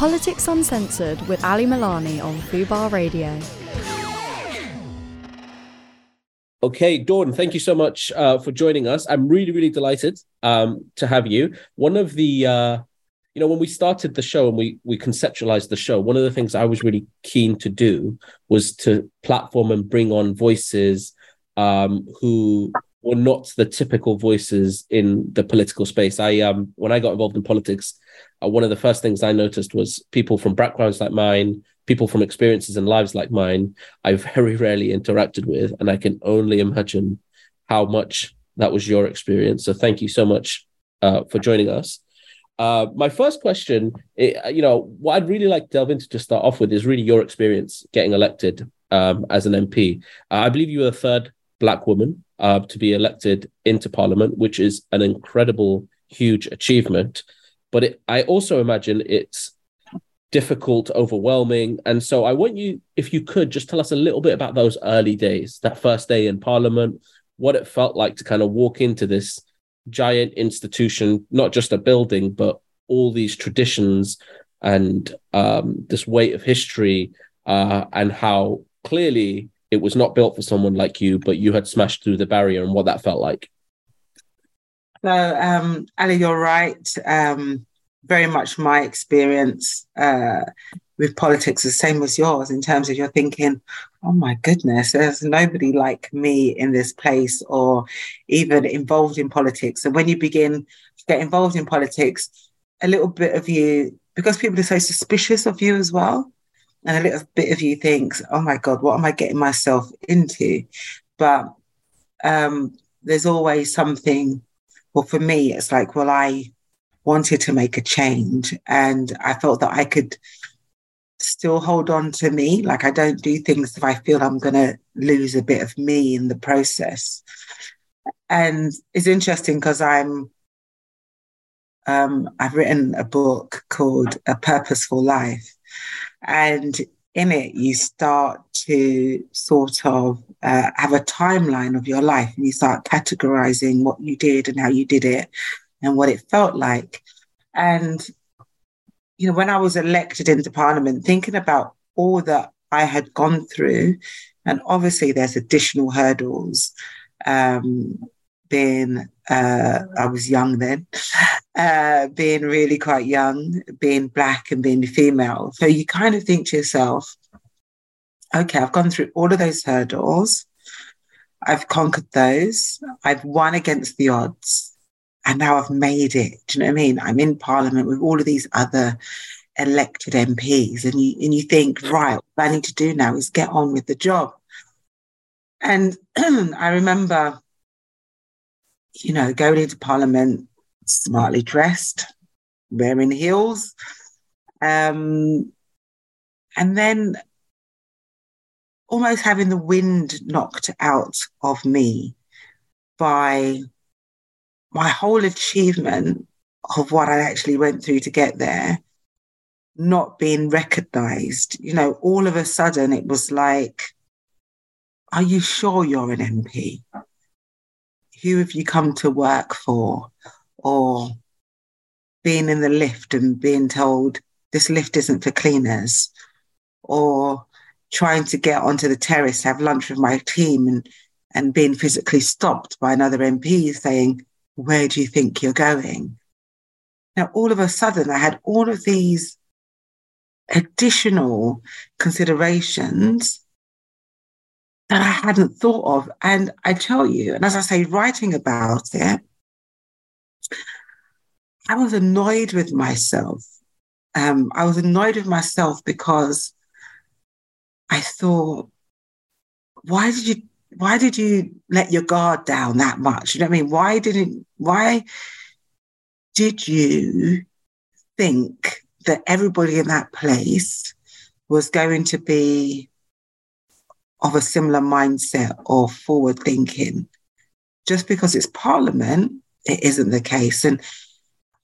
Politics Uncensored with Ali Milani on Fubar Radio. Okay, Dawn, thank you so much uh, for joining us. I'm really, really delighted um, to have you. One of the, uh, you know, when we started the show and we we conceptualized the show, one of the things I was really keen to do was to platform and bring on voices um, who were not the typical voices in the political space. I um, when I got involved in politics, uh, one of the first things I noticed was people from backgrounds like mine, people from experiences and lives like mine, I very rarely interacted with, and I can only imagine how much that was your experience. So thank you so much uh, for joining us. Uh, my first question, it, uh, you know, what I'd really like to delve into to start off with is really your experience getting elected um, as an MP. Uh, I believe you were the third Black woman uh, to be elected into Parliament, which is an incredible, huge achievement. But it, I also imagine it's difficult, overwhelming. And so I want you, if you could, just tell us a little bit about those early days, that first day in Parliament, what it felt like to kind of walk into this giant institution, not just a building, but all these traditions and um, this weight of history, uh, and how clearly it was not built for someone like you, but you had smashed through the barrier and what that felt like. So, um, Ali, you're right. Um, very much my experience uh, with politics, the same as yours, in terms of you're thinking, oh my goodness, there's nobody like me in this place or even involved in politics. And when you begin to get involved in politics, a little bit of you, because people are so suspicious of you as well, and a little bit of you thinks, oh my God, what am I getting myself into? But um, there's always something, well, for me, it's like, well, I wanted to make a change and I felt that I could still hold on to me. Like I don't do things if I feel I'm going to lose a bit of me in the process. And it's interesting because I'm, um, I've written a book called A Purposeful Life. And in it, you start to sort of uh, have a timeline of your life and you start categorizing what you did and how you did it and what it felt like. And, you know, when I was elected into parliament, thinking about all that I had gone through, and obviously there's additional hurdles. Um, being, uh, I was young then, uh, being really quite young, being black and being female. So you kind of think to yourself, okay, I've gone through all of those hurdles. I've conquered those. I've won against the odds and now I've made it. Do you know what I mean? I'm in Parliament with all of these other elected MPs, and you and you think, right, what I need to do now is get on with the job. And I remember, you know, going into Parliament smartly dressed, wearing heels, um, and then almost having the wind knocked out of me by my whole achievement of what I actually went through to get there not being recognized. You know, all of a sudden it was like, are you sure you're an MP? Who have you come to work for? Or being in the lift and being told this lift isn't for cleaners, or trying to get onto the terrace, to have lunch with my team and, and being physically stopped by another MP saying, where do you think you're going? Now, all of a sudden, I had all of these additional considerations that I hadn't thought of. And I tell you, and as I say, writing about it, I was annoyed with myself. Um, I was annoyed with myself because I thought, why did you why did you let your guard down that much? You know what I mean? Why didn't why did you think that everybody in that place was going to be of a similar mindset or forward thinking? Just because it's parliament, it isn't the case. And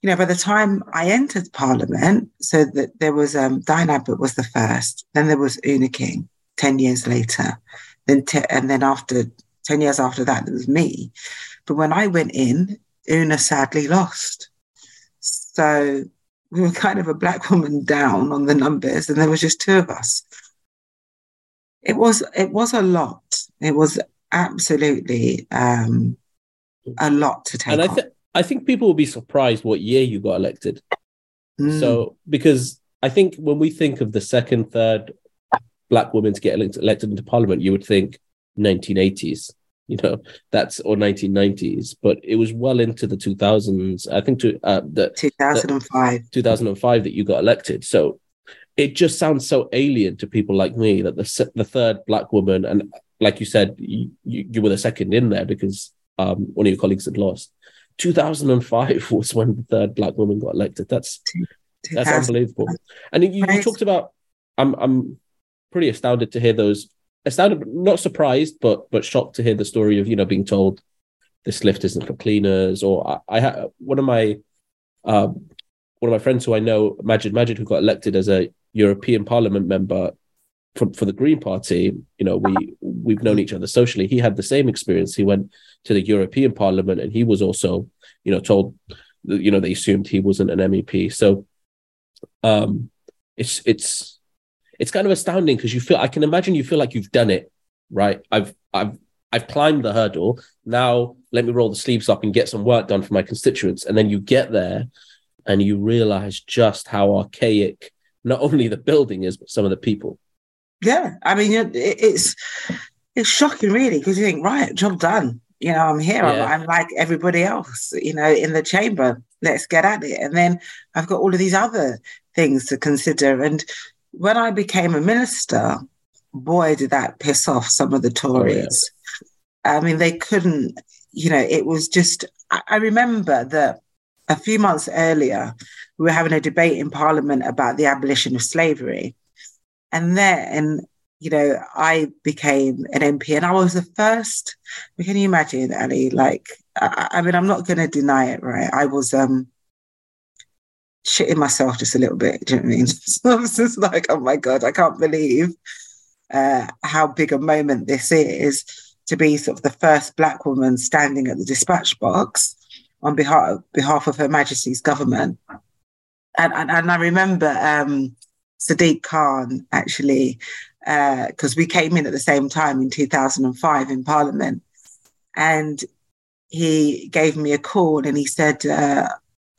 you know, by the time I entered Parliament, so that there was um, Diane Abbott was the first, then there was Oona King ten years later, then and then after 10 years after that, it was me. But when I went in, Una sadly lost. So we were kind of a black woman down on the numbers, and there was just two of us. It was it was a lot. It was absolutely um, a lot to take. And I, th- I think people will be surprised what year you got elected. Mm. So because I think when we think of the second, third black woman to get elected, elected into parliament, you would think 1980s you know that's or 1990s but it was well into the 2000s i think to uh the 2005 the, 2005 that you got elected so it just sounds so alien to people like me that the the third black woman and like you said you, you were the second in there because um one of your colleagues had lost. 2005 was when the third black woman got elected. That's that's unbelievable. And you, you talked about i'm i'm pretty astounded to hear those astounded, not surprised, but but shocked to hear the story of you know being told this lift isn't for cleaners. Or I, I had one of my um, one of my friends who I know, Magid Magid, who got elected as a European Parliament member for, for the Green Party. You know, we we've known each other socially. He had the same experience. He went to the European Parliament, and he was also, you know, told, you know, they assumed he wasn't an MEP. So, um, it's it's it's kind of astounding because you feel I can imagine you feel like you've done it, right? I've I've I've climbed the hurdle. Now let me roll the sleeves up and get some work done for my constituents. And then you get there and you realize just how archaic not only the building is, but some of the people. Yeah. I mean, it's it's shocking, really, because you think, right, job done. You know, I'm here. Yeah. I'm, I'm like everybody else, you know, in the chamber. Let's get at it. And then I've got all of these other things to consider. And when I became a minister, boy, did that piss off some of the Tories. Oh, yeah. I mean, they couldn't, you know, it was just, I, I remember that a few months earlier, we were having a debate in Parliament about the abolition of slavery. And then, you know, I became an MP and I was the first. Can you imagine, Ali? Like, I, I mean, I'm not going to deny it, right? I was, um, shitting myself just a little bit. Do you know what I mean? So I was just like, oh my God, I can't believe uh, how big a moment this is to be sort of the first black woman standing at the dispatch box on behalf behalf of Her Majesty's government. And and, and I remember um, Sadiq Khan actually, because uh, we came in at the same time in 2005 in Parliament, and he gave me a call and he said, uh,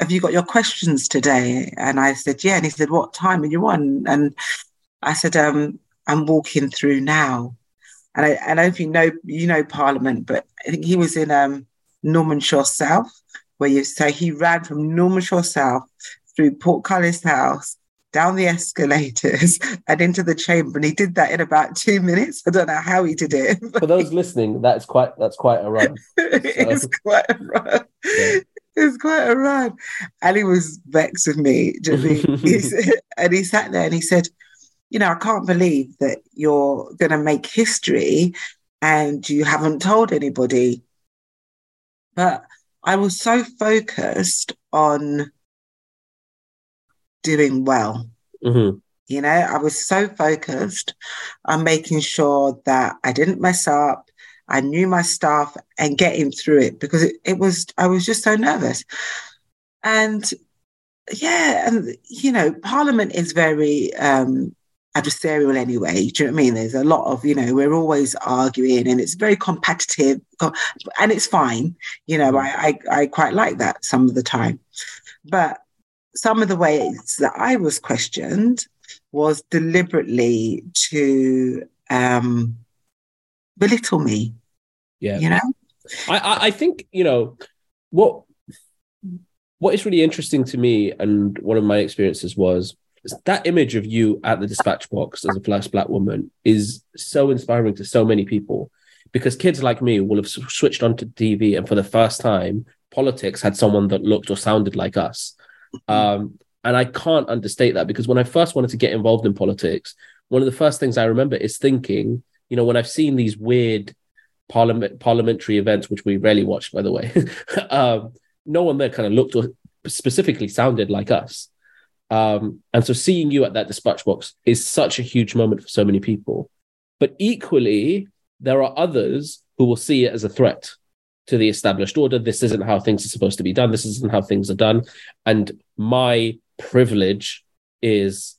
have you got your questions today? And I said, yeah. And he said, what time are you on? And I said, um, I'm walking through now. And I, I don't if you know, you know Parliament, but I think he was in um, South, where you say he ran from Norman Shaw South through Portcullis House, down the escalators and into the chamber. And he did that in about two minutes. I don't know how he did it. For those listening, that's quite that's quite a run. it's so. quite a run. Yeah it's quite a run. And he was vexed with me. and he sat there and he said, You know, I can't believe that you're going to make history and you haven't told anybody. But I was so focused on doing well. Mm-hmm. You know, I was so focused on making sure that I didn't mess up, I knew my stuff and getting through it because it, it was, I was just so nervous. And yeah, and you know, Parliament is very um, adversarial anyway. Do you know what I mean? There's a lot of, you know, we're always arguing and it's very competitive and it's fine. You know, I, I, I quite like that some of the time. But some of the ways that I was questioned was deliberately to um, belittle me. Yeah. You know? I, I think, you know, what what is really interesting to me and one of my experiences was that image of you at the dispatch box as a first black woman is so inspiring to so many people because kids like me will have switched onto TV and for the first time politics had someone that looked or sounded like us. Mm-hmm. Um, and I can't understate that because when I first wanted to get involved in politics, one of the first things I remember is thinking, you know, when I've seen these weird parliament parliamentary events, which we rarely watch, by the way, um, no one there kind of looked or specifically sounded like us. Um, and so seeing you at that dispatch box is such a huge moment for so many people. But equally, there are others who will see it as a threat to the established order. This isn't how things are supposed to be done. This isn't how things are done. And my privilege is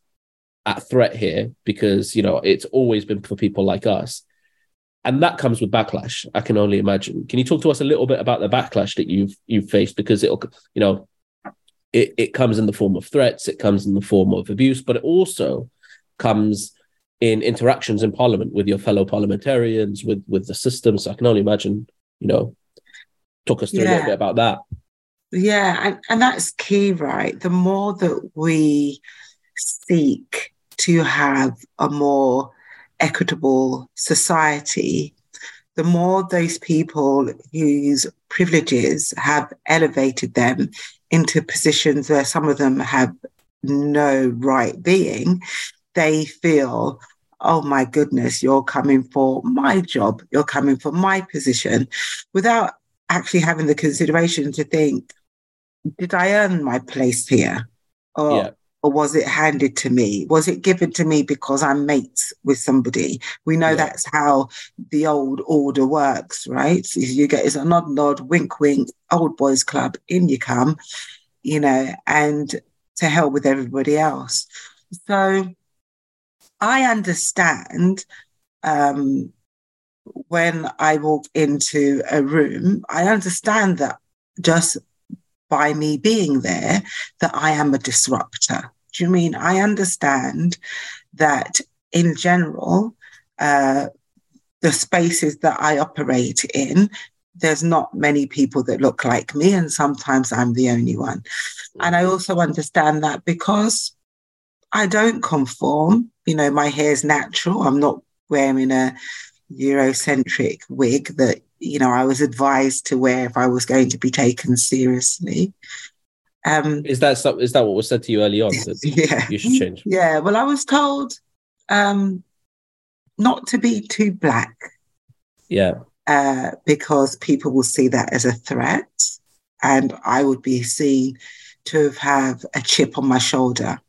at threat here because you know it's always been for people like us and that comes with backlash i can only imagine can you talk to us a little bit about the backlash that you've you've faced because it'll you know it, it comes in the form of threats it comes in the form of abuse but it also comes in interactions in parliament with your fellow parliamentarians with with the system so i can only imagine you know talk us through yeah. a little bit about that yeah and, and that's key right the more that we seek to have a more equitable society, the more those people whose privileges have elevated them into positions where some of them have no right being, they feel, oh my goodness, you're coming for my job, you're coming for my position, without actually having the consideration to think, did I earn my place here? Or yeah or was it handed to me? Was it given to me because I'm mates with somebody? We know yeah. that's how the old order works, right? So you get it's a nod, nod, wink, wink, old boys club, in you come, you know, and to hell with everybody else. So I understand um, when I walk into a room, I understand that just by me being there that I am a disruptor. Do you mean I understand that in general, uh, the spaces that I operate in, there's not many people that look like me, and sometimes I'm the only one. And I also understand that because I don't conform, you know, my hair's natural, I'm not wearing a Eurocentric wig that you know I was advised to wear if I was going to be taken seriously. Um, is that is that what was said to you early on? yeah, you should change. Yeah, well, I was told um, not to be too black. Yeah, uh, because people will see that as a threat, and I would be seen to have a chip on my shoulder.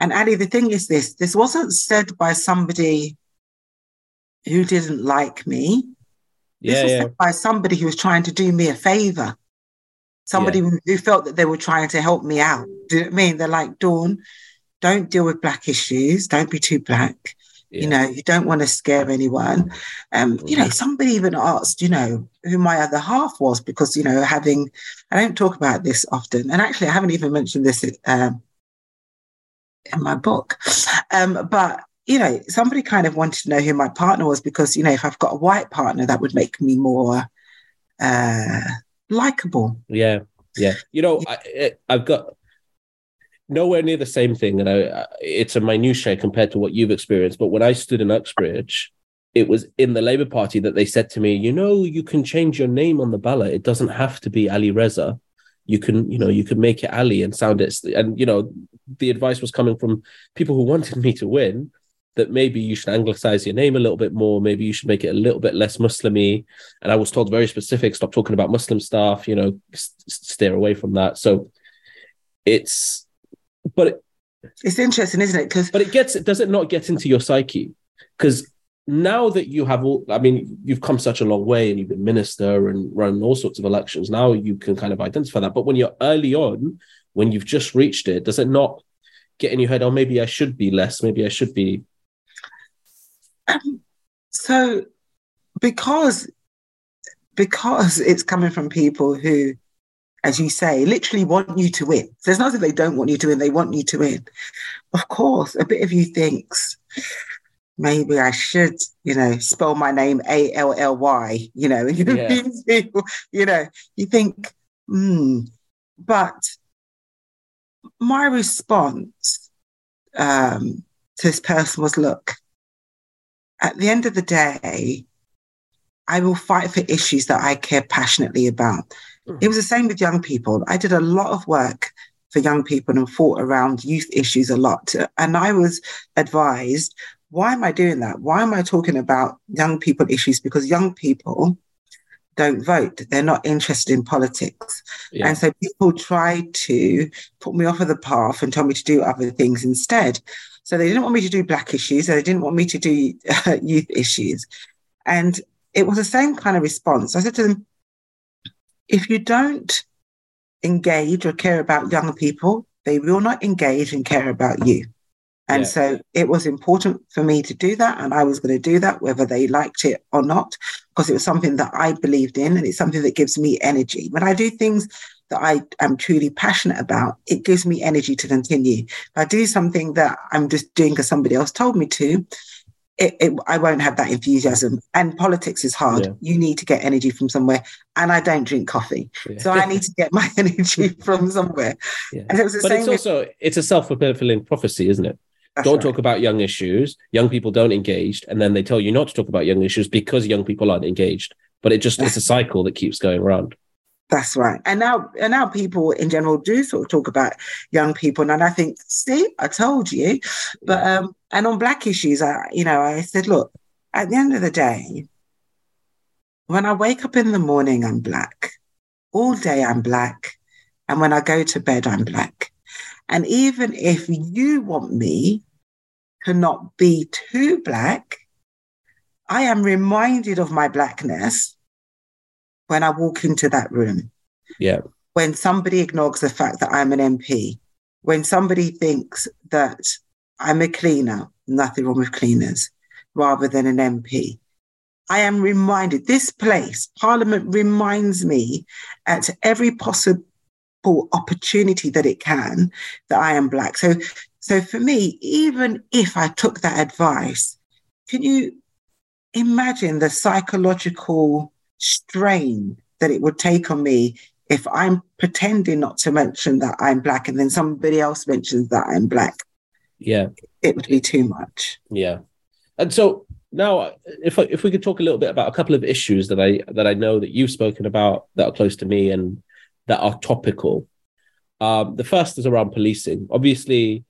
And Ali, the thing is this: this wasn't said by somebody who didn't like me. This yeah, was yeah. by somebody who was trying to do me a favor. Somebody yeah. who felt that they were trying to help me out. Do you know what I mean? They're like, Dawn, don't deal with black issues. Don't be too black. Yeah. You know, you don't want to scare anyone. Um, you know, mm-hmm. somebody even asked, you know, who my other half was because, you know, having, I don't talk about this often. And actually, I haven't even mentioned this um, in my book. Um, but you know, somebody kind of wanted to know who my partner was because, you know, if I've got a white partner, that would make me more uh, likable. Yeah, yeah. You know, I, I've got nowhere near the same thing, and I, it's a minutiae compared to what you've experienced. But when I stood in Uxbridge, it was in the Labour Party that they said to me, you know, you can change your name on the ballot. It doesn't have to be Ali Reza. You can, you know, you can make it Ali and sound it. And you know, the advice was coming from people who wanted me to win that maybe you should anglicize your name a little bit more. Maybe you should make it a little bit less Muslimy. And I was told very specific, stop talking about Muslim stuff, you know, steer away from that. So it's, but it, it's interesting, isn't it? Because but it gets, does it not get into your psyche? Because now that you have all, I mean, you've come such a long way and you've been minister and run all sorts of elections. Now you can kind of identify that. But when you're early on, when you've just reached it, does it not get in your head? Oh, maybe I should be less. Maybe I should be um, so because because it's coming from people who, as you say, literally want you to win. So it's not that they don't want you to win, they want you to win. Of course, a bit of you thinks maybe I should, you know, spell my name A L L Y, you know, yeah. you know, you think, hmm. But my response um, to this person was, look, at the end of the day, I will fight for issues that I care passionately about. Mm. It was the same with young people. I did a lot of work for young people and fought around youth issues a lot. And I was advised, why am I doing that? Why am I talking about young people issues? Because young people don't vote. They're not interested in politics. Yeah. And so people try to put me off of the path and tell me to do other things instead. So they didn't want me to do black issues. They didn't want me to do uh, youth issues. And it was the same kind of response. I said to them, if you don't engage or care about young people, they will not engage and care about you. And Yeah. so it was important for me to do that. And I was going to do that, whether they liked it or not, because it was something that I believed in and it's something that gives me energy. When I do things that I am truly passionate about, it gives me energy to continue. If I do something that I'm just doing because somebody else told me to, it, it, I won't have that enthusiasm. And politics is hard. Yeah. You need to get energy from somewhere. And I don't drink coffee. So I need to get my energy from somewhere. Yeah. And it was the But it's with- also it's a self fulfilling prophecy, isn't it? That's don't right. talk about young issues. Young people don't engage, and then they tell you not to talk about young issues because young people aren't engaged. But it just it's a cycle that keeps going around. That's right. And now and now people in general do sort of talk about young people. And I think, see, I told you. But um and on black issues, I you know, I said, look, at the end of the day, when I wake up in the morning, I'm black. All day I'm black. And when I go to bed, I'm black. And even if you want me to not be too black, I am reminded of my blackness when I walk into that room Yeah, when somebody ignores the fact that I'm an MP, when somebody thinks that I'm a cleaner, nothing wrong with cleaners, rather than an MP. I am reminded, this place, Parliament reminds me at every possible opportunity that it can that I am black. So, so for me, even if I took that advice, can you imagine the psychological strain that it would take on me if I'm pretending not to mention that I'm black and then somebody else mentions that I'm black? yeah, It would be too much. yeah. And so now, if I, if we could talk a little bit about a couple of issues that I that I know that you've spoken about that are close to me and that are topical. Um, the first is around policing. Obviously,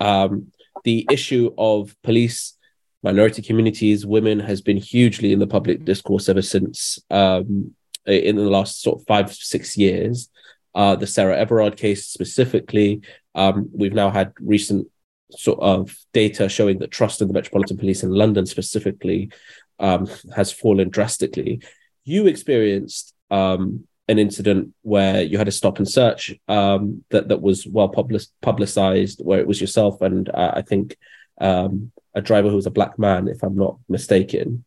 um, the issue of police, minority communities, women has been hugely in the public discourse ever since um, in the last sort of five, six years. Uh, the Sarah Everard case specifically. Um, we've now had recent sort of data showing that trust in the Metropolitan Police in London specifically um, has fallen drastically. You experienced um, an incident where you had a stop and search um, that that was well public, publicized, where it was yourself and uh, I think um, a driver who was a black man, if I'm not mistaken.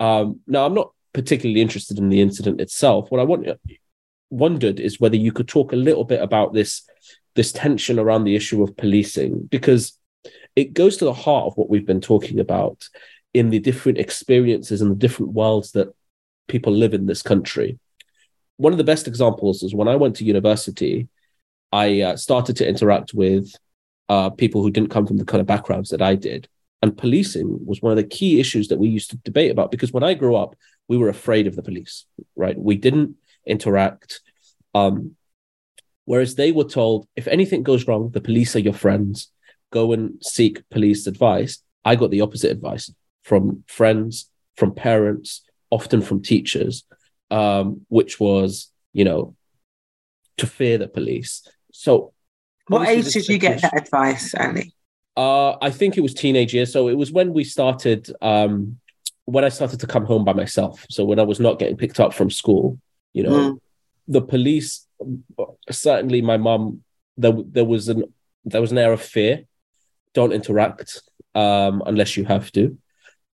Um, now, I'm not particularly interested in the incident itself. What I want, wondered is whether you could talk a little bit about this this tension around the issue of policing because it goes to the heart of what we've been talking about in the different experiences and the different worlds that people live in this country. One of the best examples is when I went to university, I uh, started to interact with uh, people who didn't come from the kind of backgrounds that I did. And policing was one of the key issues that we used to debate about because when I grew up, we were afraid of the police, right? We didn't interact. Um, whereas they were told if anything goes wrong, the police are your friends. Go and seek police advice. I got the opposite advice from friends, from parents, often from teachers, um, which was, you know, to fear the police. So, What age did you get that advice, Ali? Uh, I think it was teenage years. So it was when we started, um, when I started to come home by myself. So when I was not getting picked up from school, you know, Mm. the police, certainly my mum, there, there was an, there was an air of fear. Don't interact um, unless you have to.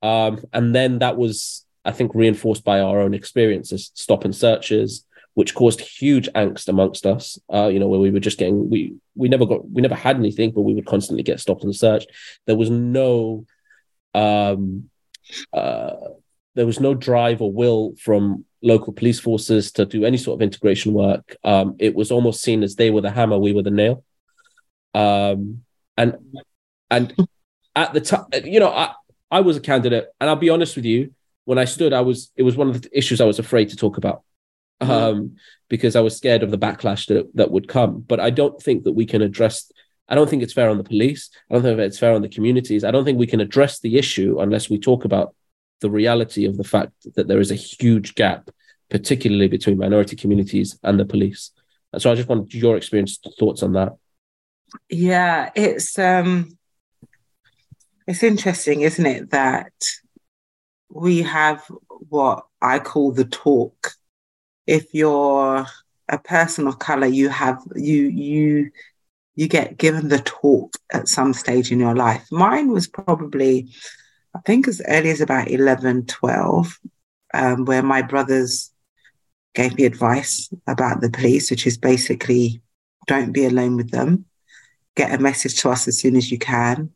Um, and then that was, I think, reinforced by our own experiences, stop and searches, which caused huge angst amongst us. Uh, you know, where we were just getting we we never got we never had anything, but we would constantly get stopped and searched. There was no um uh there was no drive or will from local police forces to do any sort of integration work. Um, it was almost seen as they were the hammer, we were the nail. Um, and and at the time, you know, I I was a candidate, and I'll be honest with you, when I stood, I was it was one of the issues I was afraid to talk about um, because I was scared of the backlash that that would come. But I don't think that we can address. I don't think it's fair on the police. I don't think it's fair on the communities. I don't think we can address the issue unless we talk about the reality of the fact that there is a huge gap, particularly between minority communities and the police. And so I just wanted your experience, thoughts on that. Yeah, it's um it's interesting, isn't it, that we have what I call the talk. If you're a person of color, you have you you you get given the talk at some stage in your life. Mine was probably, I think, as early as about 11, 12, um, where my brothers gave me advice about the police, which is basically don't be alone with them, get a message to us as soon as you can.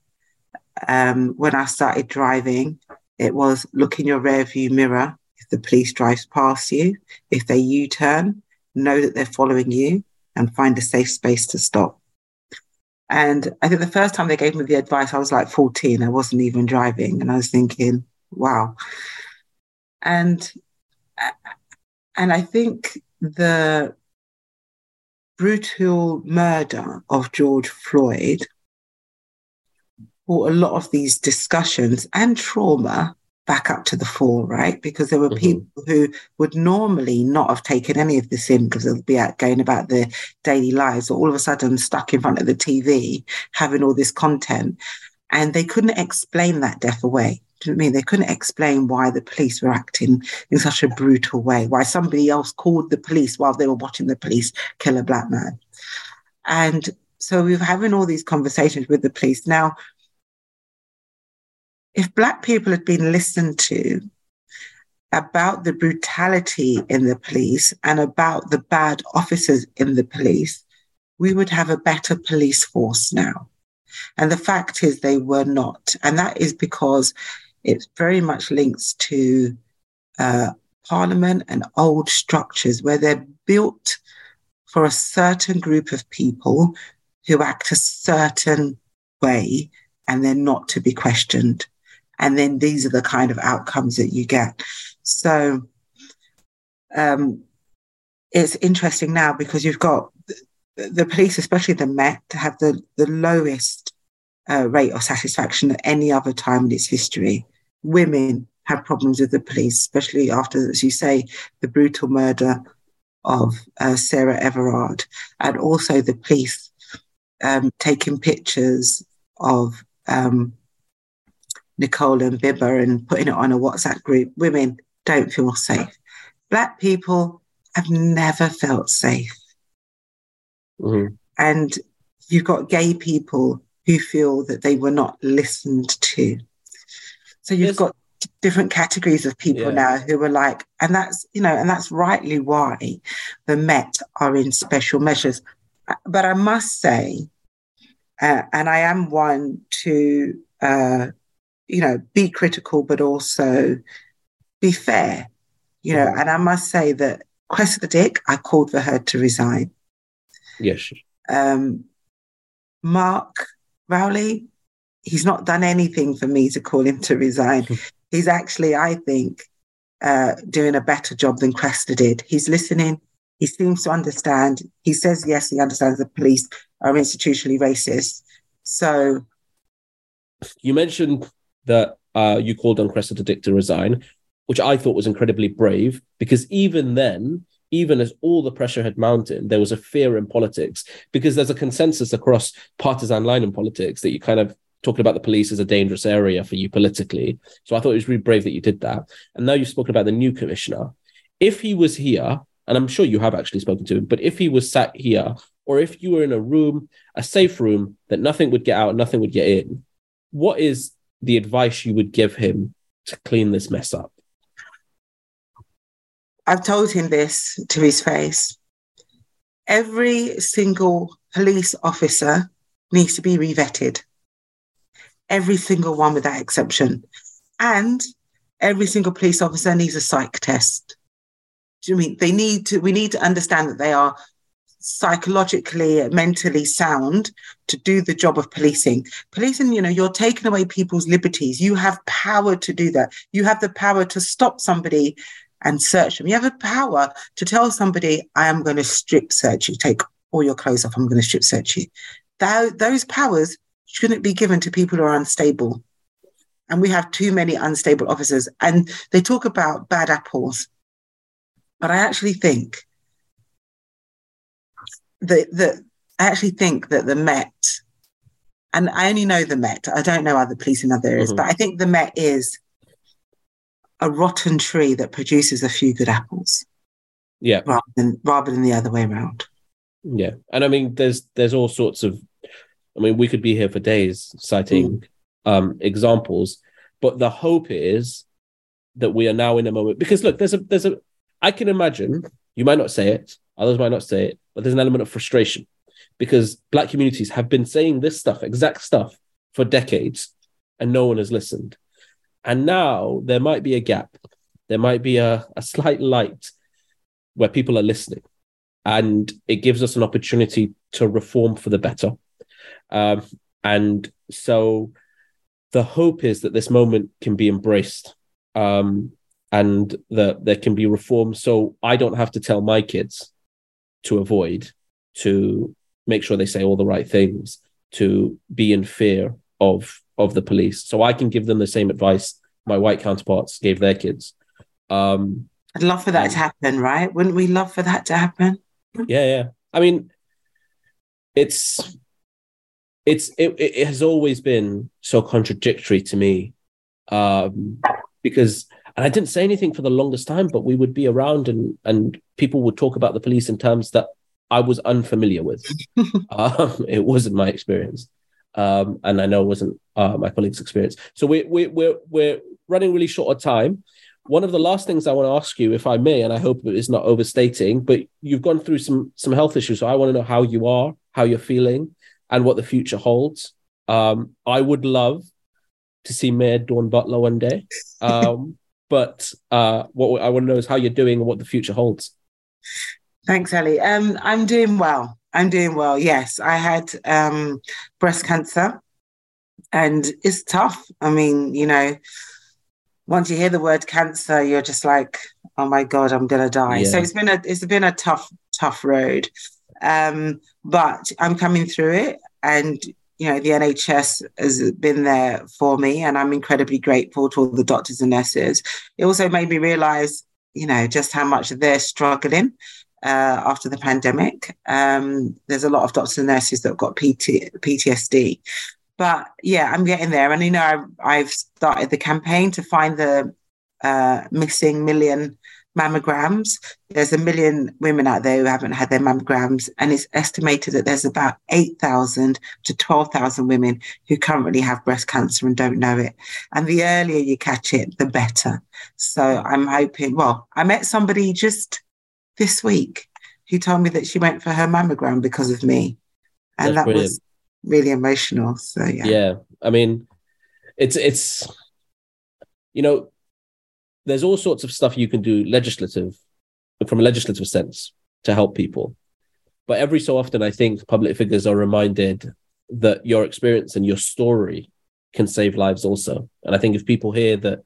Um, when I started driving, it was look in your rear view mirror the police drives past you. If they U turn, know that they're following you and find a safe space to stop. And I think the first time they gave me the advice, I was like 14. I wasn't even driving. And I was thinking, wow. And and I think the brutal murder of George Floyd brought a lot of these discussions and trauma back up to the fore, right? Because there were mm-hmm. people who would normally not have taken any of this in because they'll be out going about their daily lives, or all of a sudden stuck in front of the TV having all this content. And they couldn't explain that death away. Do you know I mean? They couldn't explain why the police were acting in such a brutal way, why somebody else called the police while they were watching the police kill a black man. And so we were having all these conversations with the police. Now, if Black people had been listened to about the brutality in the police and about the bad officers in the police, we would have a better police force now. And the fact is, they were not. And that is because it very much links to uh, Parliament and old structures where they're built for a certain group of people who act a certain way and they're not to be questioned. And then these are the kind of outcomes that you get. So um, it's interesting now because you've got the police, especially the Met, to have the, the lowest uh, rate of satisfaction at any other time in its history. Women have problems with the police, especially after, as you say, the brutal murder of uh, Sarah Everard, and also the police um, taking pictures of um, Nicole and Bibaa and putting it on a WhatsApp group. Women don't feel safe. Black people have never felt safe. Mm-hmm. And you've got gay people who feel that they were not listened to. So you've yes. got different categories of people yeah. now who are like, and that's, you know, and that's rightly why the Met are in special measures. But I must say, uh, and I am one to uh, you know, be critical, but also be fair. You know, and I must say that Cressida Dick, I called for her to resign. Yes. Um, Mark Rowley, he's not done anything for me to call him to resign. he's actually, I think, uh, doing a better job than Cressida did. He's listening. He seems to understand. He says, yes, he understands the police are institutionally racist. So. You mentioned that uh, you called on Cressida Dick to resign, which I thought was incredibly brave because even then, even as all the pressure had mounted, there was a fear in politics because there's a consensus across partisan line in politics that you kind of talking about the police as a dangerous area for you politically. So I thought it was really brave that you did that. And now you've spoken about the new commissioner. If he was here, and I'm sure you have actually spoken to him, but if he was sat here, or if you were in a room, a safe room that nothing would get out, nothing would get in, what is the advice you would give him to clean this mess up? I've told him this to his face. Every single police officer needs to be revetted. Every single one without exception. And every single police officer needs a psych test. Do you mean they need to we need to understand that they are psychologically, mentally sound to do the job of policing. Policing, you know, you're taking away people's liberties. You have power to do that. You have the power to stop somebody and search them. You have the power to tell somebody, I am going to strip search you, take all your clothes off, I'm going to strip search you. That, those powers shouldn't be given to people who are unstable. And we have too many unstable officers. And they talk about bad apples. But I actually think the the I actually think that the Met, and I only know the Met. I don't know other police in other areas, mm-hmm. but I think the Met is a rotten tree that produces a few good apples. Yeah, rather than rather than the other way around. Yeah, and I mean, there's there's all sorts of. I mean, we could be here for days citing um, examples, but the hope is that we are now in a moment because look, there's a there's a. I can imagine you might not say it, others might not say it, but there's an element of frustration because black communities have been saying this stuff, exact stuff, for decades, and no one has listened. And now there might be a gap, there might be a, a slight light where people are listening and it gives us an opportunity to reform for the better. Um, and so the hope is that this moment can be embraced um, and that there can be reform. So I don't have to tell my kids to avoid, to make sure they say all the right things, to be in fear of of the police. So I can give them the same advice my white counterparts gave their kids. Um, I'd love for that to happen, right? Wouldn't we love for that to happen? Yeah, yeah. I mean, it's it's it, it has always been so contradictory to me um, because and I didn't say anything for the longest time, but we would be around and and people would talk about the police in terms that I was unfamiliar with. um, it wasn't my experience, um, and I know it wasn't uh, my colleagues' experience. So we we we're we're running really short of time one of the last things I want to ask you, if I may, and I hope it's not overstating, but you've gone through some some health issues. So I want to know how you are, how you're feeling, and what the future holds. Um, I would love to see Mayor Dawn Butler one day, um, but uh, what I want to know is how you're doing and what the future holds. Thanks, Ellie. Um, I'm doing well. I'm doing well. Yes, I had um, breast cancer, and it's tough. I mean, you know once you hear the word cancer, you're just like, oh my god, I'm gonna die. Yeah. So it's been a it's been a tough tough road, um, but I'm coming through it, and you know the NHS has been there for me, and I'm incredibly grateful to all the doctors and nurses. It also made me realise, you know, just how much they're struggling. Uh, after the pandemic, um, there's a lot of doctors and nurses that have got PT, PTSD, but yeah, I'm getting there. And you know, I've, I've started the campaign to find the uh, missing million mammograms. There's a million women out there who haven't had their mammograms, and it's estimated that there's about 8,000 to 12,000 women who currently have breast cancer and don't know it. And the earlier you catch it, the better. So I'm hoping, well, I met somebody just this week who told me that she went for her mammogram because of me. And That's that brilliant. was really emotional. So yeah. Yeah. I mean, it's it's you know, there's all sorts of stuff you can do legislative from a legislative sense to help people. But every so often I think public figures are reminded that your experience and your story can save lives also. And I think if people hear that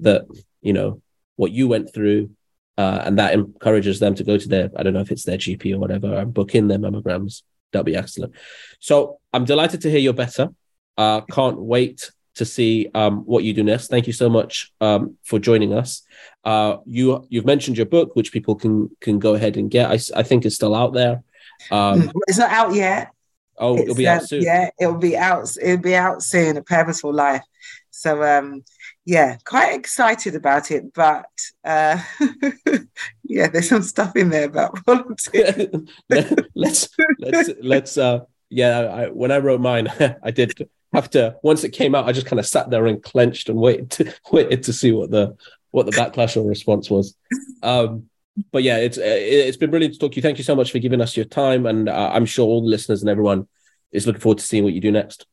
that, you know, what you went through uh, and that encourages them to go to their, I don't know if it's their GP or whatever, and book in their mammograms that'll be excellent. So I'm delighted to hear you're better. Uh, can't wait to see um, what you do next. Thank you so much um, for joining us. Uh, you you've mentioned your book, which people can can go ahead and get. I, I think it's still out there. Um, mm, it's not out yet. Oh, it's, it'll be out soon. Yeah, it'll be out. It'll be out soon. A purposeful life. So um, yeah, quite excited about it, but uh, yeah, there's some stuff in there about politics. let's let's let's uh, yeah. I, when I wrote mine, I did have to. Once it came out, I just kind of sat there and clenched and waited to, waited to see what the what the backlash or response was. Um, but yeah, it's it's been brilliant to talk to you. Thank you so much for giving us your time, and uh, I'm sure all the listeners and everyone is looking forward to seeing what you do next.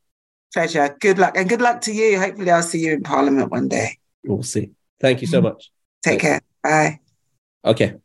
Pleasure. Good luck. And good luck to you. Hopefully, I'll see you in Parliament one day. We'll see. Thank you so much. Take Thanks. care. Bye. Okay.